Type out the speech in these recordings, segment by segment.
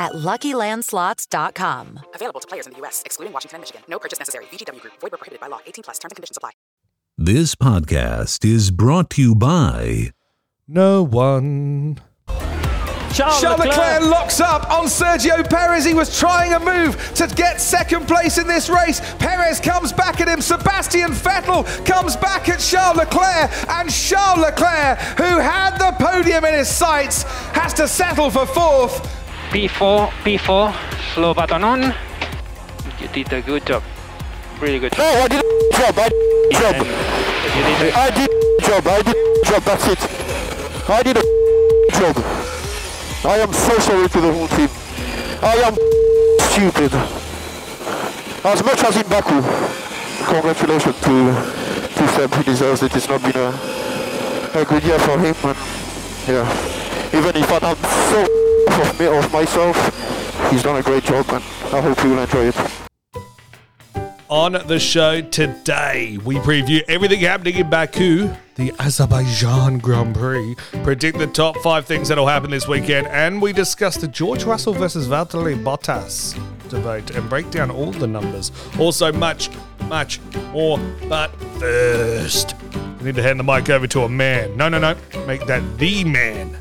at LuckyLandSlots.com. Available to players in the U.S., excluding Washington and Michigan. No purchase necessary. VGW Group. Void where prohibited by law. 18 plus. Terms and conditions apply. This podcast is brought to you by No one. Charles, Charles Leclerc. Leclerc locks up on Sergio Perez. He was trying a move to get second place in this race. Perez comes back at him. Sebastian Vettel comes back at Charles Leclerc. And Charles Leclerc, who had the podium in his sights, has to settle for fourth. P4, P4, slow button on. You did a good job. Really good job. No, I did a job. I did a job. You did a I did a job. I did a job. That's it. I did a job. I am so sorry to the whole team. I am stupid. As much as in Baku, congratulations to to Seb. He deserves it. It's not been a, a good year for him. And yeah, even if I'm so of me of myself, he's done a great job, and I hope you will enjoy it. On the show today, we preview everything happening in Baku, the Azerbaijan Grand Prix, predict the top five things that'll happen this weekend, and we discuss the George Russell versus Valtteri Bottas debate and break down all the numbers. Also, much, much more. But first, we need to hand the mic over to a man. No, no, no. Make that the man.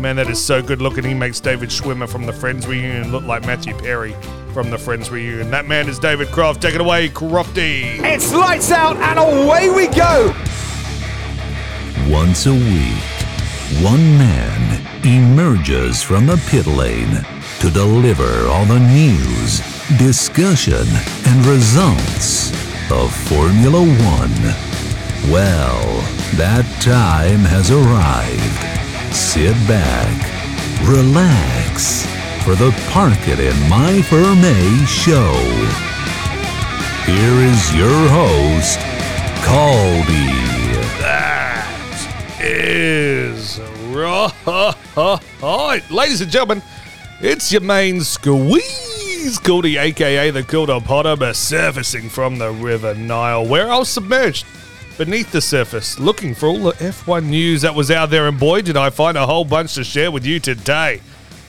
The man that is so good looking, he makes David Schwimmer from the Friends reunion look like Matthew Perry from the Friends reunion. That man is David Croft. Take it away, Crofty. It's lights out and away we go. Once a week, one man emerges from the pit lane to deliver all the news, discussion, and results of Formula One. Well, that time has arrived. Sit back, relax for the Park It in My Ferme show. Here is your host, Colby. That is right. Ladies and gentlemen, it's your main squeeze, Goldie, aka the Gilda Potter, surfacing from the River Nile, where I was submerged beneath the surface, looking for all the F1 news that was out there, and boy, did I find a whole bunch to share with you today.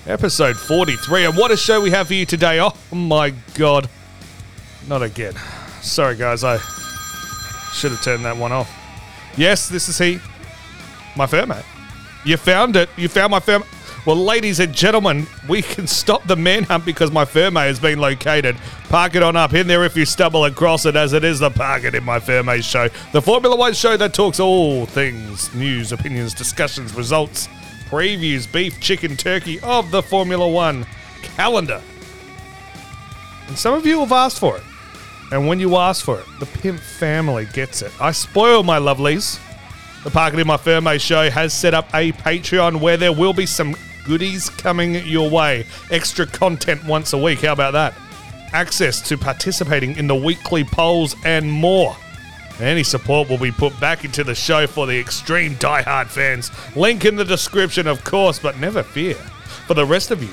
Episode 43, and what a show we have for you today. Oh my god. Not again. Sorry, guys, I should have turned that one off. Yes, this is he, my Fairmate. You found it. You found my Fairmate. Well, ladies and gentlemen, we can stop the manhunt because my Fairmate has been located. Park it on up in there if you stumble across it, as it is the Park It in My Fairmate show. The Formula One show that talks all things news, opinions, discussions, results, previews, beef, chicken, turkey of the Formula One calendar. And some of you have asked for it. And when you ask for it, the pimp family gets it. I spoil my lovelies. The Park It in My Ferme show has set up a Patreon where there will be some goodies coming your way. Extra content once a week. How about that? Access to participating in the weekly polls and more. Any support will be put back into the show for the extreme diehard fans. Link in the description, of course, but never fear. For the rest of you,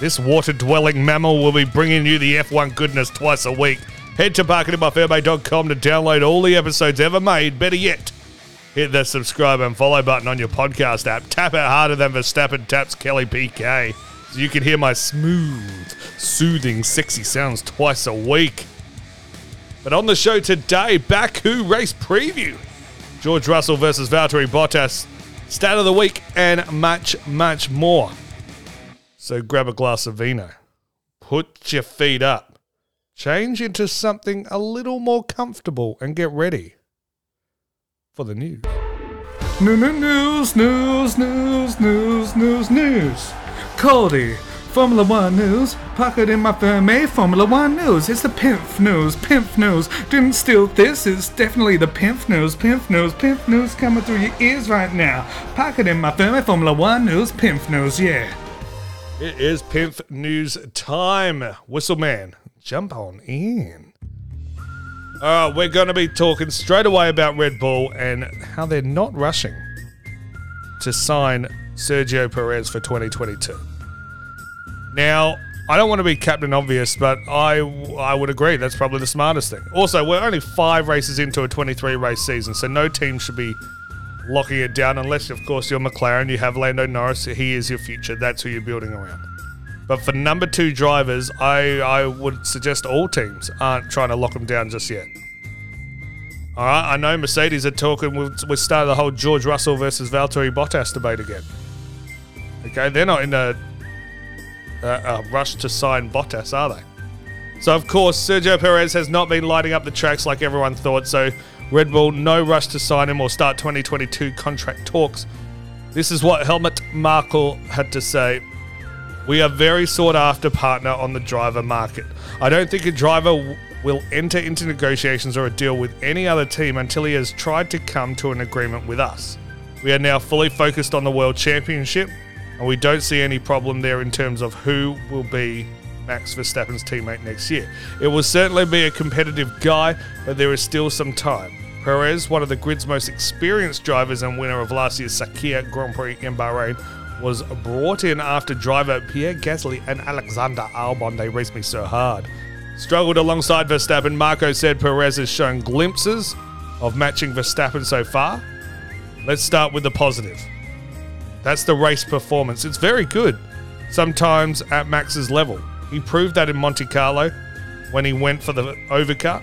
this water dwelling mammal will be bringing you the F1 goodness twice a week. Head to parkingmyfairmate.com to download all the episodes ever made. Better yet, hit the subscribe and follow button on your podcast app. Tap it harder than Verstappen taps Kelly PK so you can hear my smooth, soothing, sexy sounds twice a week. But on the show today, Baku race preview. George Russell versus Valtteri Bottas, stat of the week, and much, much more. So grab a glass of vino, put your feet up, change into something a little more comfortable, and get ready for the news. new News, news, news, news, news, news. Cody, Formula One news. Pocket in my Fermi, eh, Formula One news. It's the Pimp news, Pimp news. Didn't steal this, it's definitely the Pimp news, Pimp news, Pimp news coming through your ears right now. Pocket in my Fermi, eh, Formula One news, Pimp news, yeah. It is Pimp News time. Whistleman, jump on in. All right, we're going to be talking straight away about Red Bull and how they're not rushing to sign Sergio Perez for 2022. Now, I don't want to be Captain Obvious, but I I would agree that's probably the smartest thing. Also, we're only five races into a 23 race season, so no team should be locking it down unless, of course, you're McLaren. You have Lando Norris. He is your future. That's who you're building around. But for number two drivers, I I would suggest all teams aren't trying to lock them down just yet. All right, I know Mercedes are talking. We've, we started the whole George Russell versus Valtteri Bottas debate again. Okay, they're not in a, a, a rush to sign Bottas, are they? So, of course, Sergio Perez has not been lighting up the tracks like everyone thought. So, Red Bull, no rush to sign him or start 2022 contract talks. This is what Helmut Marko had to say. We are very sought after partner on the driver market. I don't think a driver will enter into negotiations or a deal with any other team until he has tried to come to an agreement with us. We are now fully focused on the World Championship, and we don't see any problem there in terms of who will be Max Verstappen's teammate next year. It will certainly be a competitive guy, but there is still some time. Perez, one of the grid's most experienced drivers and winner of last year's Sakhir Grand Prix in Bahrain, was brought in after driver Pierre Gasly and Alexander Albon, they raced me so hard, struggled alongside Verstappen. Marko said Perez has shown glimpses of matching Verstappen so far. Let's start with the positive. That's the race performance. It's very good, sometimes at Max's level. He proved that in Monte Carlo when he went for the overcut.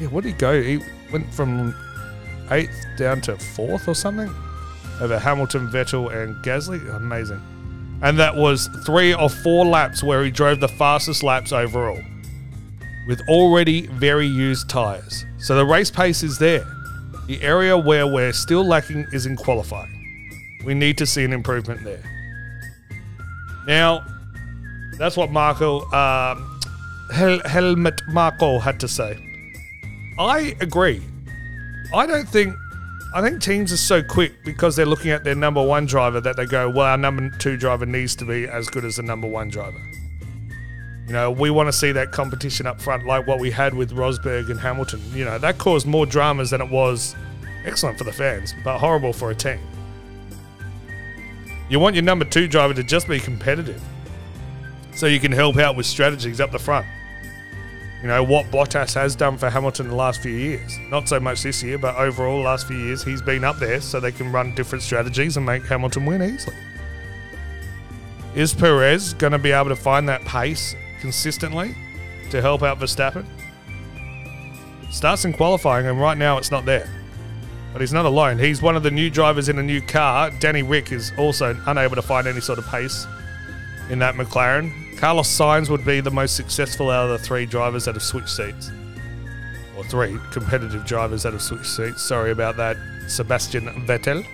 Yeah, what did he go? He went from eighth down to fourth or something over Hamilton, Vettel, and Gasly. Amazing. And that was three or four laps where he drove the fastest laps overall with already very used tyres. So the race pace is there. The area where we're still lacking is in qualifying. We need to see an improvement there. Now, that's what Marko, um, Hel- Helmut Marko had to say. I agree. I don't think. I think teams are so quick because they're looking at their number one driver that they go, well, our number two driver needs to be as good as the number one driver. You know, we want to see that competition up front, like what we had with Rosberg and Hamilton. You know, that caused more dramas than it was excellent for the fans, but horrible for a team. You want your number two driver to just be competitive so you can help out with strategies up the front. You know, what Bottas has done for Hamilton the last few years. Not so much this year, but overall, last few years, he's been up there so they can run different strategies and make Hamilton win easily. Is Perez going to be able to find that pace consistently to help out Verstappen? Starts in qualifying, and right now it's not there. But he's not alone. He's one of the new drivers in a new car. Danny Ric is also unable to find any sort of pace in that McLaren. Carlos Sainz would be the most successful out of the three drivers that have switched seats. Or three competitive drivers that have switched seats. Sorry about that, Sebastian Vettel.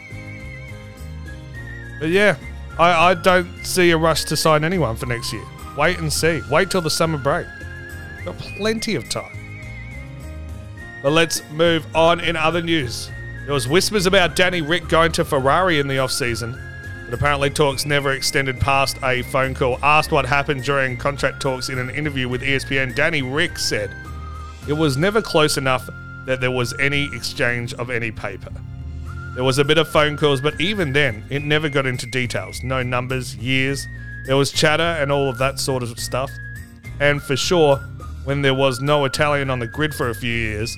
But yeah, I, I don't see a rush to sign anyone for next year. Wait and see. Wait till the summer break. Got plenty of time. But let's move on in other news. There was whispers about Danny Ric going to Ferrari in the off-season, apparently talks never extended past a phone call. Asked what happened during contract talks in an interview with ESPN, Danny Ric said, It was never close enough that there was any exchange of any paper. There was a bit of phone calls, but even then, it never got into details. No numbers, years. There was chatter and all of that sort of stuff. And for sure, when there was no Italian on the grid for a few years,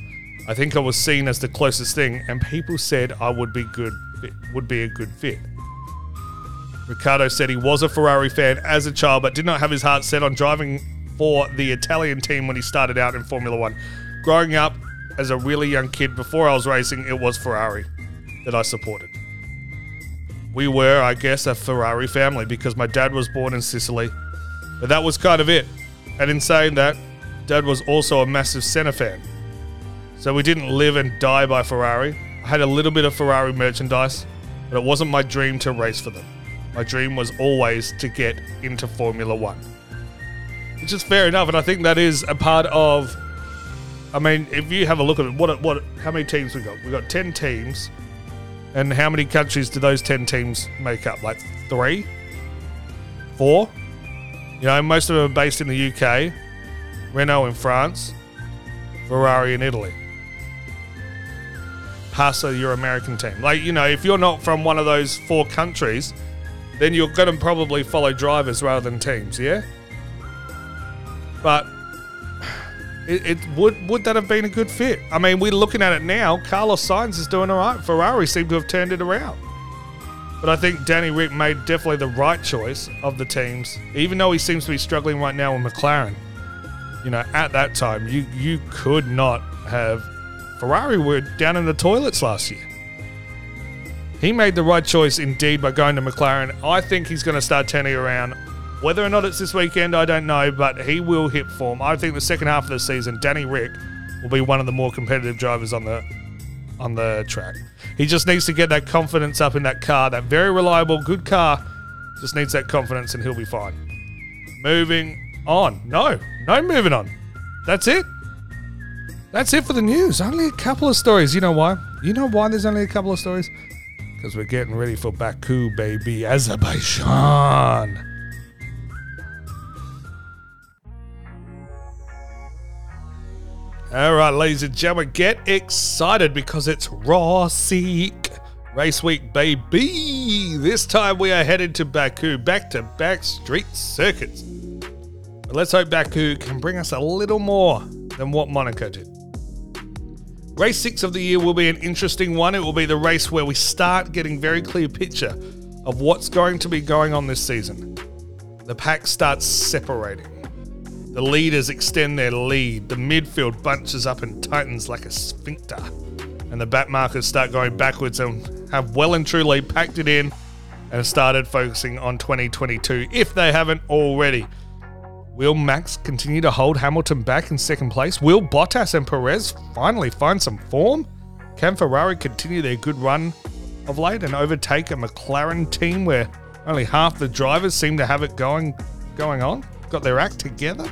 I think I was seen as the closest thing, and people said I would be good, would be a good fit. Ricciardo said he was a Ferrari fan as a child, but did not have his heart set on driving for the Italian team when he started out in Formula One. Growing up as a really young kid, before I was racing, it was Ferrari that I supported. We were, I guess, a Ferrari family because my dad was born in Sicily, but that was kind of it. And in saying that, dad was also a massive Senna fan. So we didn't live and die by Ferrari. I had a little bit of Ferrari merchandise, but it wasn't my dream to race for them. My dream was always to get into Formula One. Which is fair enough, and I think that is a part of. I mean, if you have a look at it, what what how many teams we got? We got ten teams, and how many countries do those ten teams make up? Like three, four. You know, most of them are based in the UK, Renault in France, Ferrari in Italy. Pasa, your American team. Like, you know, if you're not from one of those four countries, then you're going to probably follow drivers rather than teams, yeah? But it, it, would would that have been a good fit? I mean, we're looking at it now. Carlos Sainz is doing all right. Ferrari seem to have turned it around. But I think Danny Ric made definitely the right choice of the teams, even though he seems to be struggling right now with McLaren. You know, at that time, you you could not have Ferrari were down in the toilets last year. He made the right choice indeed by going to McLaren. I think he's going to start turning around. Whether or not it's this weekend, I don't know, but he will hit form. I think the second half of the season, Danny Ric will be one of the more competitive drivers on the on the track. He just needs to get that confidence up in that car, that very reliable, good car. Just needs that confidence, and he'll be fine. Moving on. No, no moving on. That's it. That's it for the news. Only a couple of stories. You know why? You know why there's only a couple of stories? Because we're getting ready for Baku, baby, Azerbaijan. All right, ladies and gentlemen, get excited because it's Raw Seek Race Week, baby. This time we are headed to Baku, back to back street circuits. But let's hope Baku can bring us a little more than what Monaco did. Race six of the year will be an interesting one. It will be the race where we start getting very clear picture of what's going to be going on this season. The pack starts separating. The leaders extend their lead. The midfield bunches up and tightens like a sphincter. And the back markers start going backwards and have well and truly packed it in and started focusing on 2022 if they haven't already. Will Max continue to hold Hamilton back in second place? Will Bottas and Perez finally find some form? Can Ferrari continue their good run of late and overtake a McLaren team where only half the drivers seem to have it going going on? Got their act together?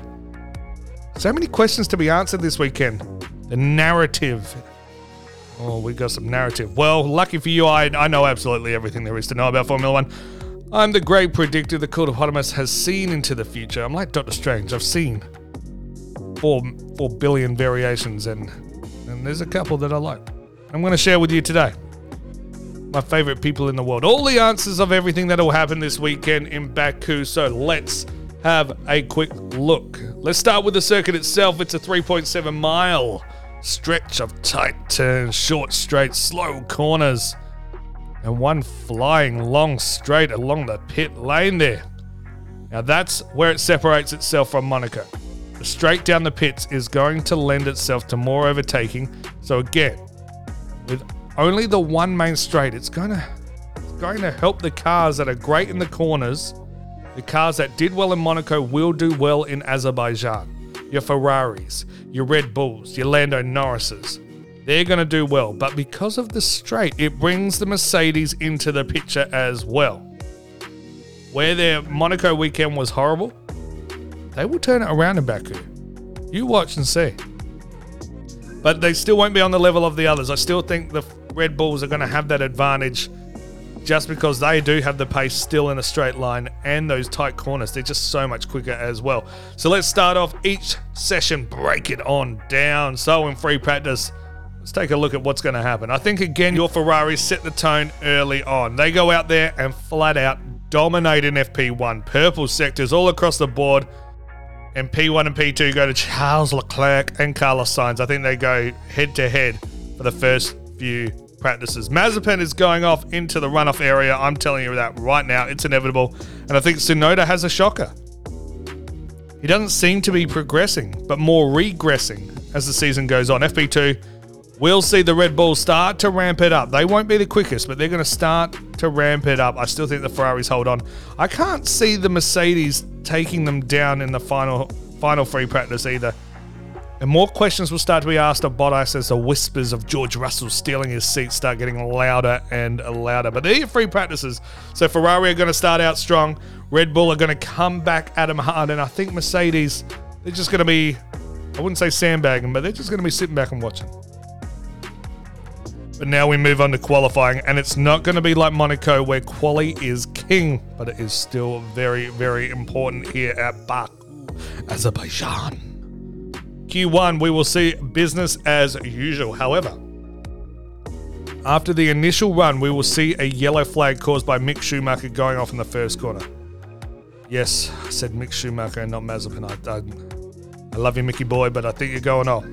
So many questions to be answered this weekend. The narrative. Oh, we got some narrative. Well, lucky for you, I, I know absolutely everything there is to know about Formula One. I'm the great predictor the Court of Cultopotamus has seen into the future. I'm like Doctor Strange. I've seen four four billion variations, and and there's a couple that I like. I'm going to share with you today. My favorite people in the world. All the answers of everything that will happen this weekend in Baku. So let's have a quick look. Let's start with the circuit itself. It's a 3.7 mile stretch of tight turns, short straights, slow corners and one flying long straight along the pit lane there. Now that's where it separates itself from Monaco. The straight down the pits is going to lend itself to more overtaking. So again, with only the one main straight, it's going to it's going to help the cars that are great in the corners. The cars that did well in Monaco will do well in Azerbaijan. Your Ferraris, your Red Bulls, your Lando Norrises, they're going to do well. But because of the straight, it brings the Mercedes into the picture as well. Where their Monaco weekend was horrible, they will turn it around in Baku. You watch and see. But they still won't be on the level of the others. I still think the Red Bulls are going to have that advantage just because they do have the pace still in a straight line and those tight corners. They're just so much quicker as well. So let's start off each session, break it on down. So in free practice, Let's take a look at what's going to happen. I think, again, your Ferraris set the tone early on. They go out there and flat out dominate in FP1. Purple sectors all across the board. And P1 and P2 go to Charles Leclerc and Carlos Sainz. I think they go head to head for the first few practices. Mazepin is going off into the runoff area. I'm telling you that right now. It's inevitable. And I think Tsunoda has a shocker. He doesn't seem to be progressing, but more regressing as the season goes on. FP2 will see the Red Bull start to ramp it up. They won't be the quickest, but they're going to start to ramp it up. I still think the Ferraris hold on. I can't see the Mercedes taking them down in the final final free practice either. And more questions will start to be asked of Bottas as the whispers of George Russell stealing his seat start getting louder and louder. But they're your free practices. So Ferrari are going to start out strong. Red Bull are going to come back at them hard. And I think Mercedes, they're just going to be, I wouldn't say sandbagging, but they're just going to be sitting back and watching. But now we move on to qualifying, and it's not going to be like Monaco where quali is king, but it is still very, very important here at Baku, Azerbaijan. Q1, we will see business as usual. However, after the initial run, we will see a yellow flag caused by Mick Schumacher going off in the first corner. Yes, I said Mick Schumacher and not Mazepin. I, I, I love you, Mickey boy, but I think you're going off.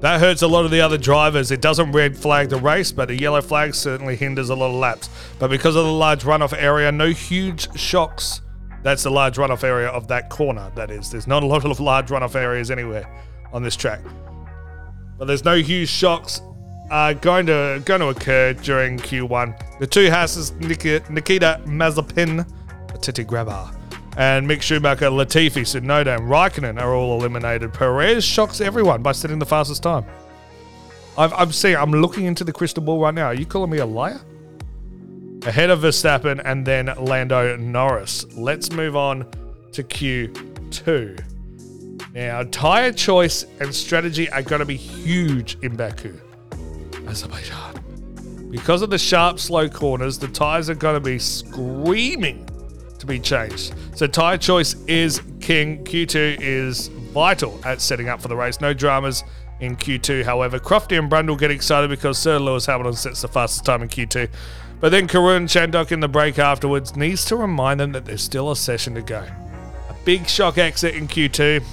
That hurts a lot of the other drivers. It doesn't red flag the race, but a yellow flag certainly hinders a lot of laps. But because of the large runoff area, no huge shocks. That's the large runoff area of that corner, that is. There's not a lot of large runoff areas anywhere on this track. But there's no huge shocks uh, going to going to occur during Q1. The two Haases, Nikita Mazepin, Titi Grabber, and Mick Schumacher, Latifi, Tsunoda, and Raikkonen are all eliminated. Perez shocks everyone by setting the fastest time. I've, I'm seeing, I'm looking into the crystal ball right now. Are you calling me a liar? Ahead of Verstappen and then Lando Norris. Let's move on to Q2. Now, tyre choice and strategy are going to be huge in Baku, Azerbaijan. Because of the sharp, slow corners, the tyres are going to be screaming be changed. So tyre choice is king. Q2 is vital at setting up for the race. No dramas in Q2, however. Crofty and Brundle get excited because Sir Lewis Hamilton sets the fastest time in Q2. But then Karun Chandhok in the break afterwards needs to remind them that there's still a session to go. A big shock exit in Q2.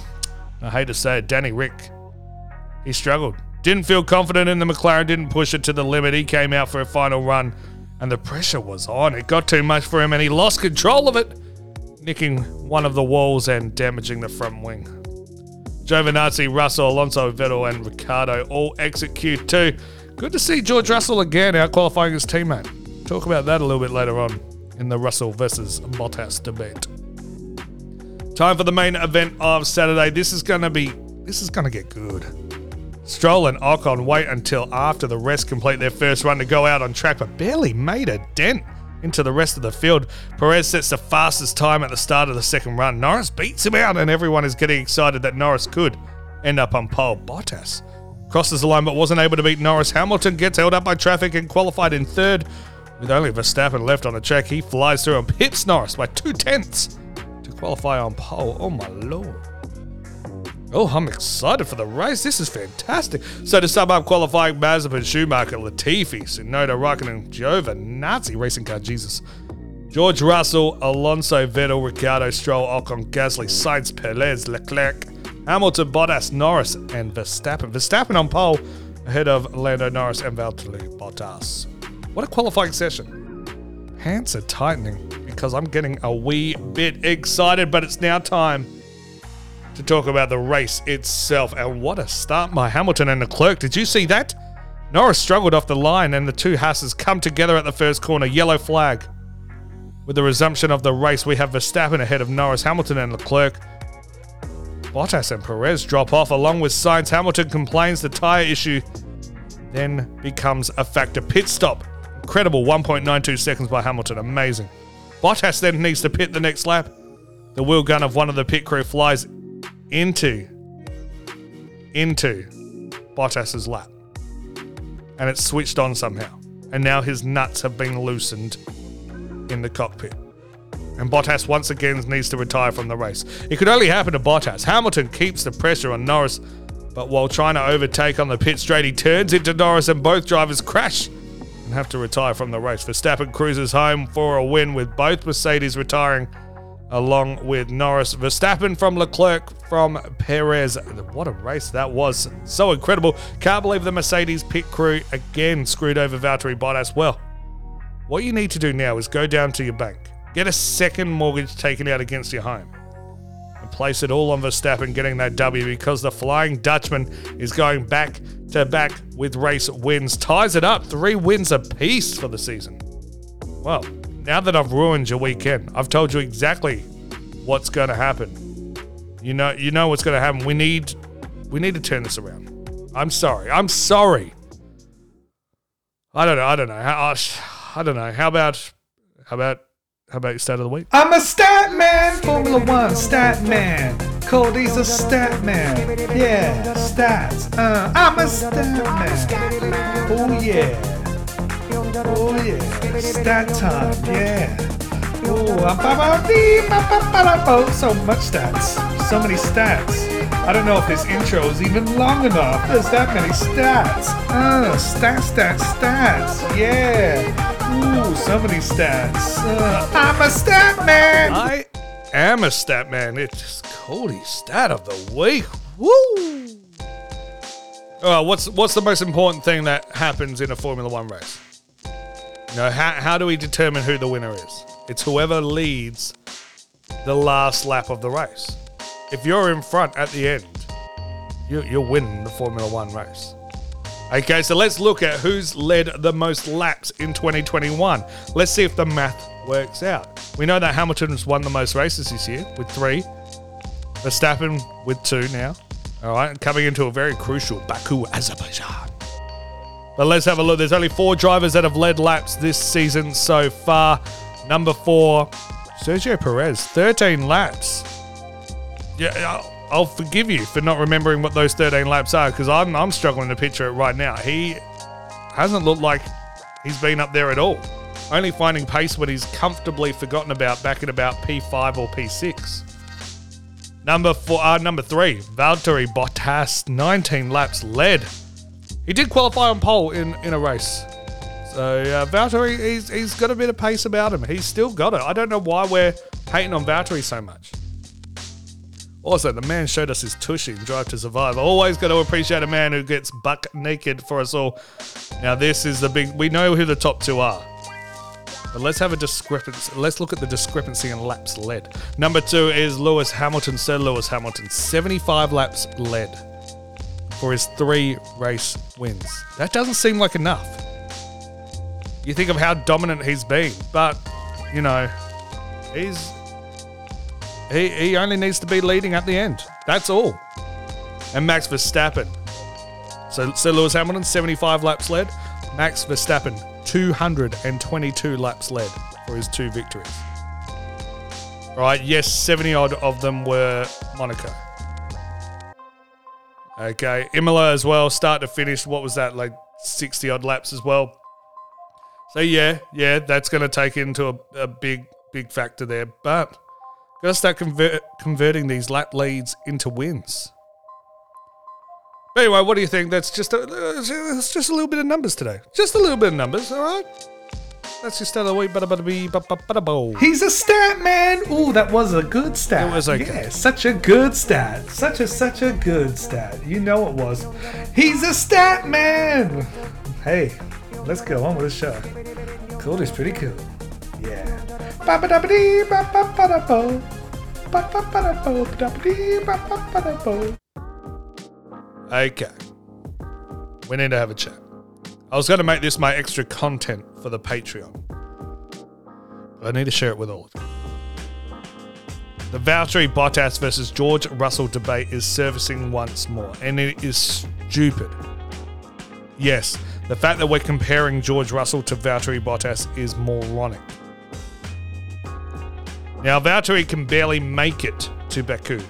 I hate to say it, Danny Ric. He struggled. Didn't feel confident in the McLaren, didn't push it to the limit. He came out for a final run and the pressure was on. It got too much for him and he lost control of it, nicking one of the walls and damaging the front wing. Giovinazzi, Russell, Alonso, Vettel, and Ricciardo all exit Q2. Good to see George Russell again out qualifying his teammate. Talk about that a little bit later on in the Russell versus Bottas debate. Time for the main event of Saturday. This is going to be this is going to get good. Stroll and Ocon wait until after the rest complete their first run to go out on track, but barely made a dent into the rest of the field. Perez sets the fastest time at the start of the second run. Norris beats him out, and everyone is getting excited that Norris could end up on pole. Bottas crosses the line but wasn't able to beat Norris. Hamilton gets held up by traffic and qualified in third. With only Verstappen left on the track, he flies through and pits Norris by two tenths to qualify on pole. Oh my lord. Oh, I'm excited for the race. This is fantastic. So to sum up qualifying, Mazepin, Schumacher, Latifi, Tsunoda, Raikkonen, Giovinazzi, racing car Jesus. George Russell, Alonso, Vettel, Ricciardo, Stroll, Ocon, Gasly, Sainz, Perez, Leclerc, Hamilton, Bottas, Norris, and Verstappen. Verstappen on pole ahead of Lando Norris and Valtteri Bottas. What a qualifying session. Pants are tightening because I'm getting a wee bit excited, but it's now time to talk about the race itself. And what a start by Hamilton and Leclerc. Did you see that? Norris struggled off the line, and the two Haases come together at the first corner. Yellow flag. With the resumption of the race, we have Verstappen ahead of Norris, Hamilton, and Leclerc. Bottas and Perez drop off, along with Sainz. Hamilton complains the tyre issue then becomes a factor. Pit stop. Incredible 1.92 seconds by Hamilton. Amazing. Bottas then needs to pit the next lap. The wheel gun of one of the pit crew flies into into Bottas's lap. And it's switched on somehow. And now his nuts have been loosened in the cockpit. And Bottas once again needs to retire from the race. It could only happen to Bottas. Hamilton keeps the pressure on Norris, but while trying to overtake on the pit straight, he turns into Norris and both drivers crash and have to retire from the race. Verstappen cruises home for a win with both Mercedes retiring along with Norris, Verstappen from Leclerc, from Perez. What a race that was! So incredible. Can't believe the Mercedes pit crew again screwed over Valtteri Bottas. Well, what you need to do now is go down to your bank, get a second mortgage taken out against your home, and place it all on Verstappen getting that W because the Flying Dutchman is going back to back with race wins, ties it up, three wins apiece for the season. Well, now that I've ruined your weekend, I've told you exactly what's going to happen. You know, you know what's going to happen. We need, we need to turn this around. I'm sorry. I'm sorry. I don't know. I don't know. How, I don't know. How about, how about, how about your stat of the week? I'm a stat man, Formula One stat man. Cody's a stat man. Yeah, stats. Uh, I'm a stat man. Oh yeah. Oh yeah. Stat time. Yeah. Oh, I'm so much stats. So many stats. I don't know if this intro is even long enough. There's that many stats. Uh, stats, stats, stats. Yeah. Ooh, so many stats. Uh, I'm a stat man. I am a stat man. It's Cody's stat of the week. Woo! Uh, what's what's the most important thing that happens in a Formula One race? Know, how, how do we determine who the winner is? It's whoever leads the last lap of the race. If you're in front at the end, you, you're winning the Formula One race. Okay, so let's look at who's led the most laps in 2021. Let's see if the math works out. We know that Hamilton's won the most races this year with three, Verstappen with two now. All right, coming into a very crucial Baku, Azerbaijan. But let's have a look. There's only four drivers that have led laps this season so far. Number four, Sergio Perez, 13 laps. Yeah, I'll, forgive you for not remembering what those 13 laps are because I'm, I'm struggling to picture it right now. He hasn't looked like he's been up there at all. Only finding pace when he's comfortably forgotten about back at about P5 or P6. Number four, uh, number three, Valtteri Bottas, 19 laps led. He did qualify on pole in, in a race. So uh, Valtteri, he's, he's got a bit of pace about him. He's still got it. I don't know why we're hating on Valtteri so much. Also, the man showed us his tushy in Drive to Survive. Always got to appreciate a man who gets buck naked for us all. Now, this is the big. We know who the top two are. But let's have a discrepancy. Let's look at the discrepancy in laps led. Number two is Lewis Hamilton. Sir Lewis Hamilton, 75 laps led for his three race wins. That doesn't seem like enough. You think of how dominant he's been, but you know, he's he, he only needs to be leading at the end. That's all. And Max Verstappen. So, so Lewis Hamilton, 75 laps led. Max Verstappen, 222 laps led for his two victories. Right, yes, 70 odd of them were Monaco. Okay, Imola as well, start to finish. What was that, like 60 odd laps as well? So, yeah, yeah, that's going to take into a, a big, big factor there. But Got to start convert, converting these lap leads into wins. But anyway, what do you think? That's just a, uh, it's just a little bit of numbers today. Just a little bit of numbers, all right? That's your stat of the week. Bada bada bee, ba ba bada bo. He's a stat man. Ooh, that was a good stat. It was okay. Yeah, such a good stat. Such a such a good stat. You know it was. He's a stat man. Hey, let's go on with the show. Cool is pretty cool. Yeah. Ba-ba-da-ba-dee, ba-ba-ba-da-bo. Ba-ba-ba-da-bo, ba-da-ba-dee, ba-ba-ba-da-bo. Okay. We need to have a chat. I was going to make this my extra content for the Patreon. But I need to share it with all of you. The Valtteri Bottas versus George Russell debate is surfacing once more, and it is stupid. Yes, the fact that we're comparing George Russell to Valtteri Bottas is moronic. Now, Valtteri can barely make it to Baku,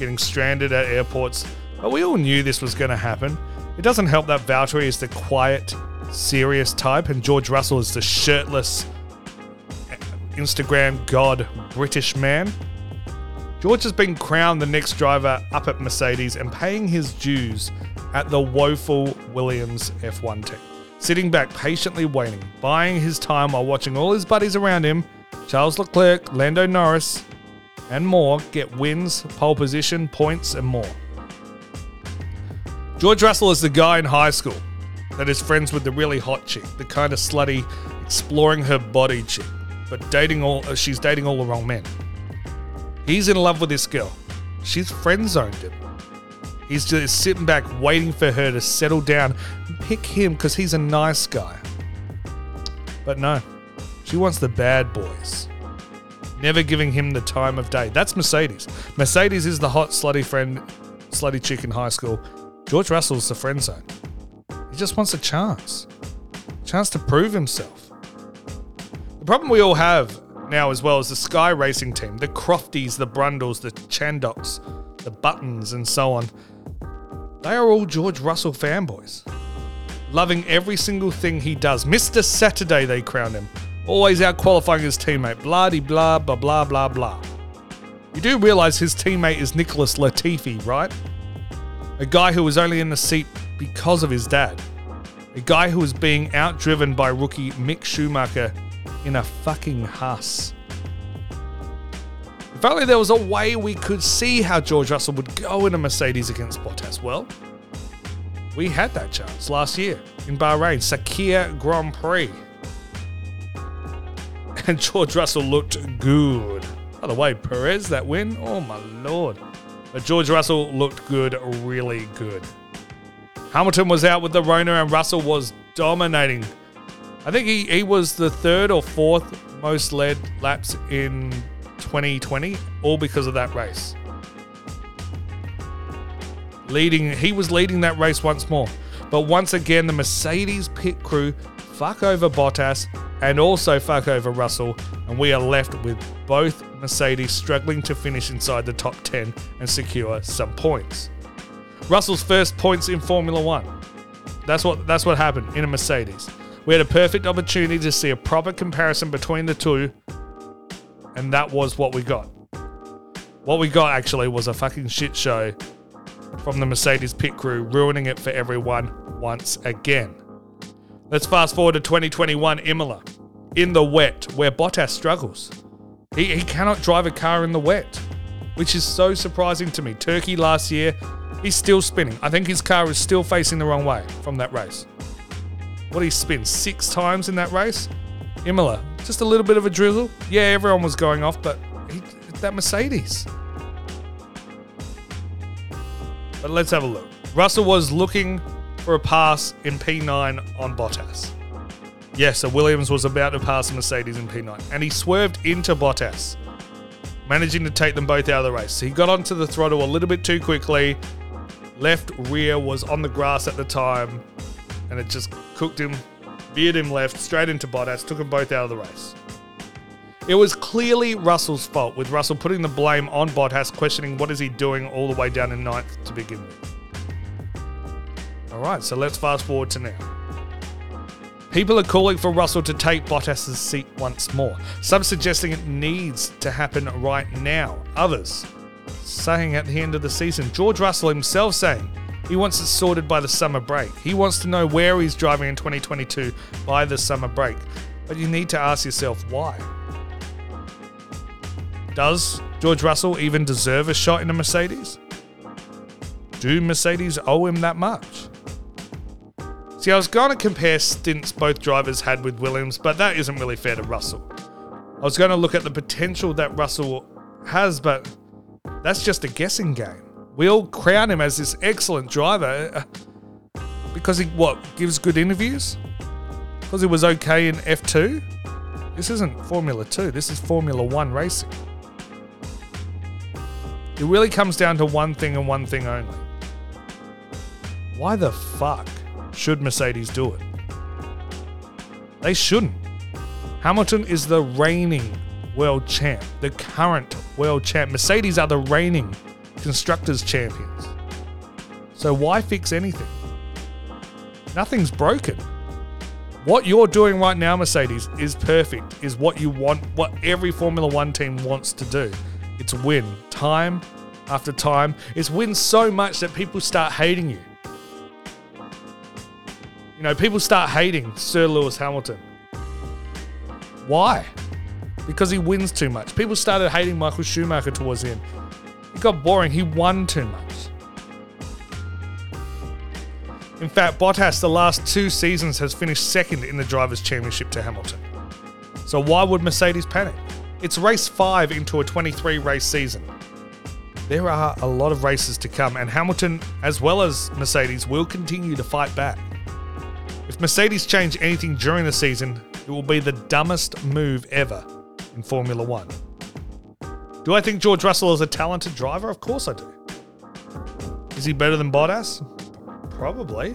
getting stranded at airports, but we all knew this was going to happen. It doesn't help that Valtteri is the quiet, serious type, and George Russell is the shirtless, Instagram god British man. George has been crowned the next driver up at Mercedes and paying his dues at the woeful Williams F1 team. Sitting back patiently waiting, buying his time while watching all his buddies around him Charles Leclerc, Lando Norris, and more get wins, pole position, points, and more. George Russell is the guy in high school that is friends with the really hot chick, the kind of slutty, exploring her body chick, but dating all uh, she's dating all the wrong men. He's in love with this girl. She's friend zoned him. He's just sitting back waiting for her to settle down and pick him because he's a nice guy. But no, she wants the bad boys. Never giving him the time of day. That's Mercedes. Mercedes is the hot, slutty friend, slutty chick in high school. George Russell's the friend zone. He just wants a chance. Chance to prove himself. The problem we all have now, as well, is the Sky Racing team, the Crofties, the Brundles, the Chandhoks, the Buttons, and so on. They are all George Russell fanboys. Loving every single thing he does. Mr. Saturday, they crown him. Always out qualifying his teammate. Blah de blah, blah, blah, blah, blah. You do realise his teammate is Nicholas Latifi, right? A guy who was only in the seat because of his dad. A guy who was being outdriven by rookie Mick Schumacher in a fucking Haas. If only there was a way we could see how George Russell would go in a Mercedes against Bottas. Well, we had that chance last year in Bahrain, Sakhir Grand Prix. And George Russell looked good. By the way, Perez, that win, oh my lord. But George Russell looked good, really good. Hamilton was out with the Rona and Russell was dominating. I think he, he was the third or fourth most led laps in 2020, all because of that race. Leading, he was leading that race once more. But once again, the Mercedes pit crew fuck over Bottas and also fuck over Russell, and we are left with both Mercedes struggling to finish inside the top 10 and secure some points. Russell's first points in Formula 1. That's what that's what happened in a Mercedes. We had a perfect opportunity to see a proper comparison between the two, and that was what we got. What we got actually was a fucking shit show from the Mercedes pit crew, ruining it for everyone once again. Let's fast forward to 2021 Imola. In the wet, where Bottas struggles. He, he cannot drive a car in the wet, which is so surprising to me. Turkey last year, he's still spinning. I think his car is still facing the wrong way from that race. What he spins Six times in that race? Imola, just a little bit of a drizzle. Yeah, everyone was going off, but he, that Mercedes. But let's have a look. Russell was looking for a pass in P9 on Bottas. Yes, so Williams was about to pass Mercedes in P9, and he swerved into Bottas, managing to take them both out of the race. He got onto the throttle a little bit too quickly. Left rear was on the grass at the time, and it just cooked him, veered him left, straight into Bottas, took them both out of the race. It was clearly Russell's fault, with Russell putting the blame on Bottas, questioning what is he doing all the way down in ninth to begin with. All right, so let's fast forward to now. People are calling for Russell to take Bottas' seat once more. Some suggesting it needs to happen right now. Others saying at the end of the season. George Russell himself saying he wants it sorted by the summer break. He wants to know where he's driving in 2022 by the summer break. But you need to ask yourself why. Does George Russell even deserve a shot in a Mercedes? Do Mercedes owe him that much? See, I was going to compare stints both drivers had with Williams, but that isn't really fair to Russell. I was going to look at the potential that Russell has, but that's just a guessing game. We all crown him as this excellent driver uh, because he, what, gives good interviews? Because he was okay in F2? This isn't Formula 2, this is Formula 1 racing. It really comes down to one thing and one thing only. Why the fuck should Mercedes do it? They shouldn't. Hamilton is the reigning world champ, the current world champ. Mercedes are the reigning constructors champions. So why fix anything? Nothing's broken. What you're doing right now, Mercedes, is perfect, is what you want, what every Formula One team wants to do. It's win time after time. It's win so much that people start hating you. Know, people start hating Sir Lewis Hamilton. Why? because he wins too much. People started hating Michael Schumacher towards the end. It got boring. He won too much. In fact, Bottas, the last two seasons, has finished second in the Drivers' Championship to Hamilton. So why would Mercedes panic? It's race five into a 23 race season. There are a lot of races to come, and Hamilton, as well as Mercedes, will continue to fight back. If Mercedes change anything during the season, it will be the dumbest move ever in Formula One. Do I think George Russell is a talented driver? Of course I do. Is he better than Bottas? Probably.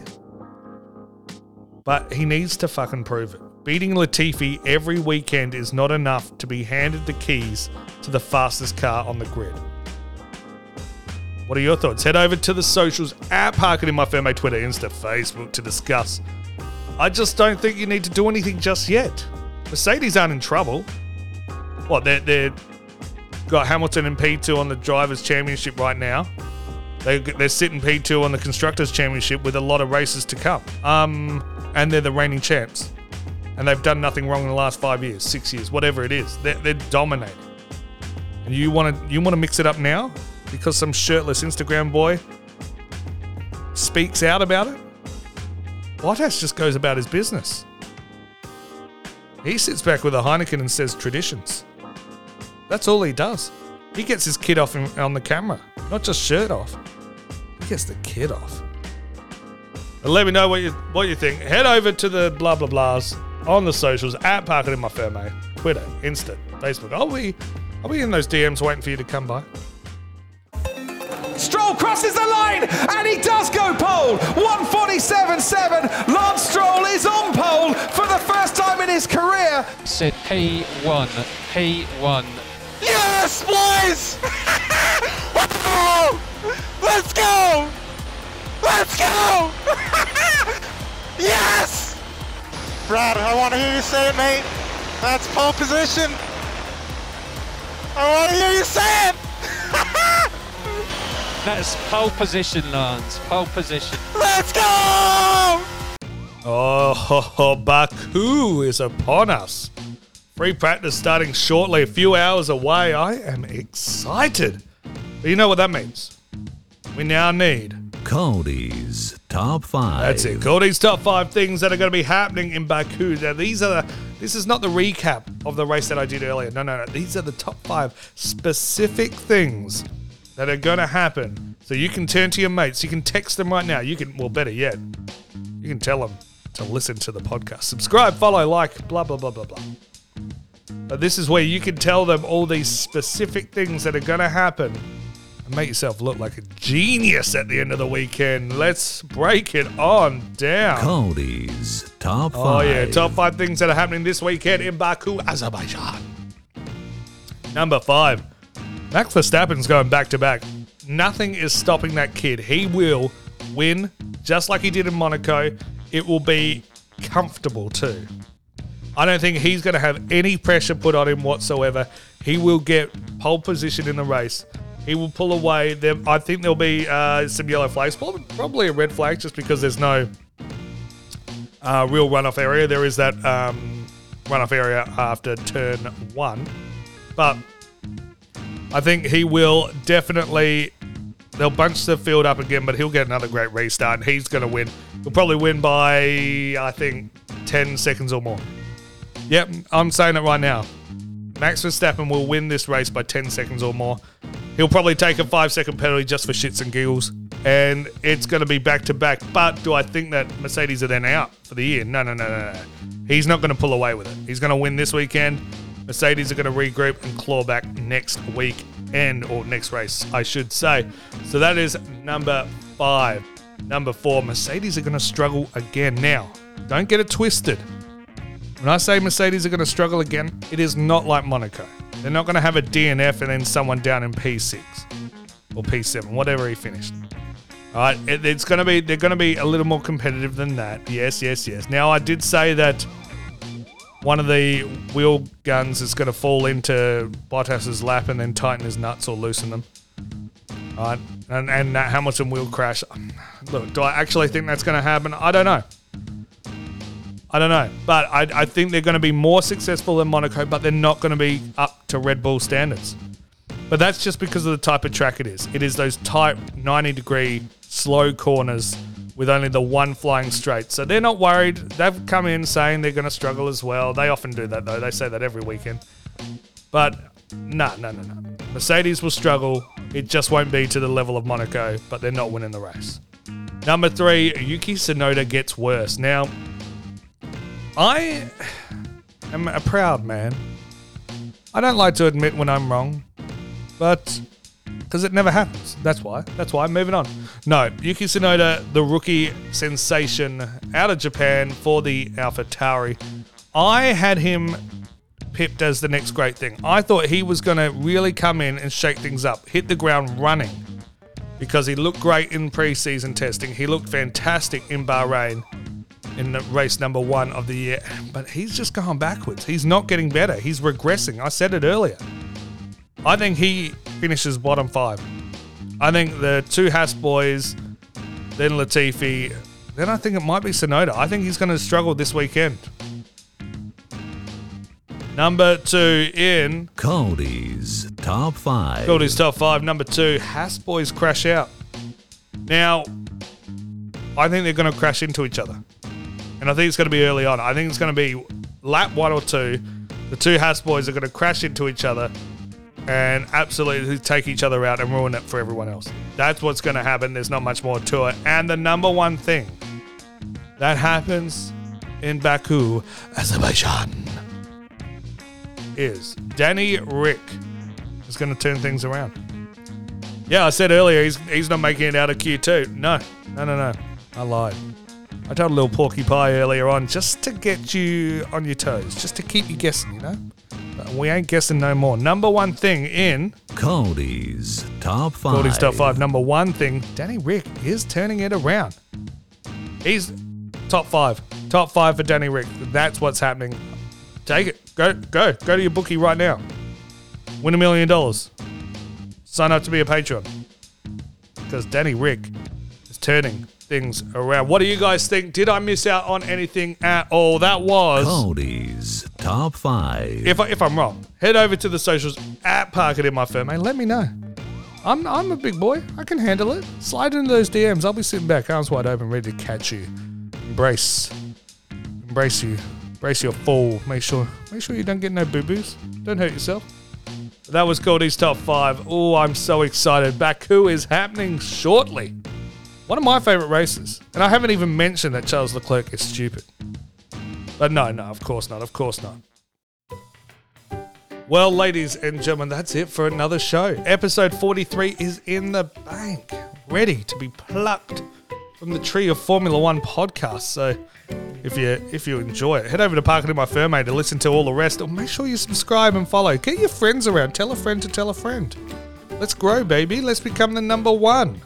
But he needs to fucking prove it. Beating Latifi every weekend is not enough to be handed the keys to the fastest car on the grid. What are your thoughts? Head over to the socials at Park It in My Firme, Twitter, Insta, Facebook to discuss. I just don't think you need to do anything just yet. Mercedes aren't in trouble. What, they're, they're got Hamilton and P2 on the Drivers' Championship right now. They, they're sitting P2 on the Constructors' Championship with a lot of races to come. Um, and they're the reigning champs. And they've done nothing wrong in the last five years, six years, whatever it is. They're, they're dominating. And you want to you want to mix it up now because some shirtless Instagram boy speaks out about it? Bottas just goes about his business. He sits back with a Heineken and says traditions. That's all he does. He gets his kid off on the camera, not just shirt off. He gets the kid off. Let me know what you what you think. Head over to the blah blah blahs on the socials at Park It in My Firme, Twitter, Insta, Facebook. I'll be I'll be in those DMs waiting for you to come by. Stroll crosses the line and he does go pole. 147.7. Lance Stroll is on pole for the first time in his career. Said P1, P1. Yes, boys! Let's go! Let's go! yes! Brad, I want to hear you say it, mate. That's pole position. I want to hear you say it. That's pole position, Lance. Pole position. Let's go! Oh, ho, ho, Baku is upon us. Free practice starting shortly, a few hours away. I am excited. But you know what that means? We now need. Cody's Top 5. That's it. Cody's top five things that are going to be happening in Baku. Now, these are the, this is not the recap of the race that I did earlier. No, no, no. These are the top five specific things that are going to happen. So you can turn to your mates. You can text them right now. You can, well, better yet, you can tell them to listen to the podcast. Subscribe, follow, like, blah, blah, blah, blah, blah. But this is where you can tell them all these specific things that are going to happen and make yourself look like a genius at the end of the weekend. Let's break it on down. Cody's Top 5. Oh, yeah. Top five things that are happening this weekend in Baku, Azerbaijan. Number five, Max Verstappen's going back to back. Nothing is stopping that kid. He will win just like he did in Monaco. It will be comfortable too. I don't think he's going to have any pressure put on him whatsoever. He will get pole position in the race. He will pull away. There, I think there'll be uh, some yellow flags, probably, a red flag, just because there's no uh, real runoff area. There is that um, runoff area after turn one, but I think he will definitely. They'll bunch the field up again, but he'll get another great restart, and he's going to win. He'll probably win by I think ten seconds or more. Yep, I'm saying it right now. Max Verstappen will win this race by 10 seconds or more. He'll probably take a five second penalty just for shits and giggles, and it's going to be back to back. But do I think that Mercedes are then out for the year? No, no, no, no, no. He's not going to pull away with it. He's going to win this weekend. Mercedes are going to regroup and claw back next week end or next race, I should say. So that is number five. Number four, Mercedes are going to struggle again. Now, don't get it twisted. When I say Mercedes are going to struggle again, it is not like Monaco. They're not going to have a DNF and then someone down in P6 or P7, whatever he finished. All right, it, it's going to be they're going to be a little more competitive than that. Yes, yes, yes. Now I did say that one of the wheel guns is going to fall into Bottas's lap and then tighten his nuts or loosen them. All right, and and that Hamilton will crash. Look, do I actually think that's going to happen? I don't know. I don't know, but I, I think they're going to be more successful than Monaco, but they're not going to be up to Red Bull standards. But that's just because of the type of track it is. It is those tight 90 degree slow corners with only the one flying straight. So they're not worried. They've come in saying they're going to struggle as well. They often do that though. They say that every weekend. But no, no, no, no. Mercedes will struggle. It just won't be to the level of Monaco, but they're not winning the race. Number three, Yuki Tsunoda gets worse. Now, I am a proud man. I don't like to admit when I'm wrong, but because it never happens. That's why. That's why. Moving on. No, Yuki Tsunoda, the rookie sensation out of Japan for the Alpha Tauri. I had him pipped as the next great thing. I thought he was going to really come in and shake things up, hit the ground running, because he looked great in preseason testing. He looked fantastic in Bahrain in the race number one of the year, but he's just gone backwards. He's not getting better. He's regressing. I said it earlier. I think he finishes bottom five. I think the two Haas boys, then Latifi, then I think it might be Tsunoda. I think he's going to struggle this weekend. Number two in Cody's Top 5. Cody's top five. Number two, Haas boys crash out. Now, I think they're going to crash into each other. And I think it's going to be early on. I think it's going to be lap one or two. The two Haas boys are going to crash into each other and absolutely take each other out and ruin it for everyone else. That's what's going to happen. There's not much more to it. And the number one thing that happens in Baku, Azerbaijan, is Danny Ric is going to turn things around. Yeah, I said earlier he's he's not making it out of Q2. No, no, no, no. I lied. I told a little porky pie earlier on just to get you on your toes, just to keep you guessing, you know? But we ain't guessing no more. Number one thing in Cody's Top 5. Cody's top five. Number one thing, Danny Ric is turning it around. He's top five. Top five for Danny Ric. That's what's happening. Take it. Go, go, go to your bookie right now. Win a million dollars. Sign up to be a patron. Because Danny Ric is turning things around. What do you guys think? Did I miss out on anything at all? That was Cody's Top 5. if, I, if I'm wrong, head over to the socials at Park It in my firm and let me know. I'm, I'm a big boy. I can handle it. Slide into those DMs. I'll be sitting back, arms wide open, ready to catch you. Embrace. Embrace you. Embrace your fall. Make sure make sure you don't get no boo-boos. Don't hurt yourself. That was Cody's top five. Oh, I'm so excited. Baku is happening shortly. One of my favorite races. And I haven't even mentioned that Charles Leclerc is stupid. But no, no, of course not. Of course not. Well, ladies and gentlemen, that's it for another show. Episode 43 is in the bank, ready to be plucked from the tree of Formula One podcasts. So if you if you enjoy it, head over to Park It in My Firm to listen to all the rest. Or make sure you subscribe and follow. Get your friends around. Tell a friend to tell a friend. Let's grow, baby. Let's become the number one.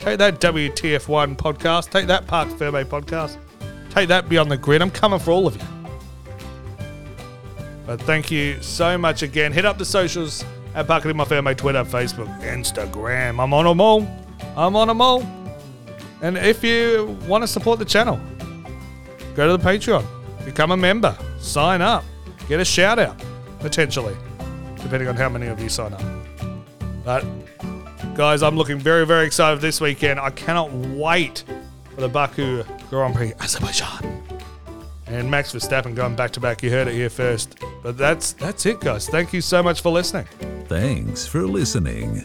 Take that WTF1 podcast. Take that Park Ferme podcast. Take that Beyond the Grid. I'm coming for all of you. But thank you so much again. Hit up the socials at Park in My Firme, Twitter, Facebook, Instagram. I'm on them all. I'm on them all. And if you want to support the channel, go to the Patreon, become a member, sign up, get a shout out, potentially, depending on how many of you sign up. But guys, I'm looking very, very excited this weekend. I cannot wait for the Baku Grand Prix, Azerbaijan. And Max Verstappen going back to back. You heard it here first. But that's that's it, guys. Thank you so much for listening. Thanks for listening.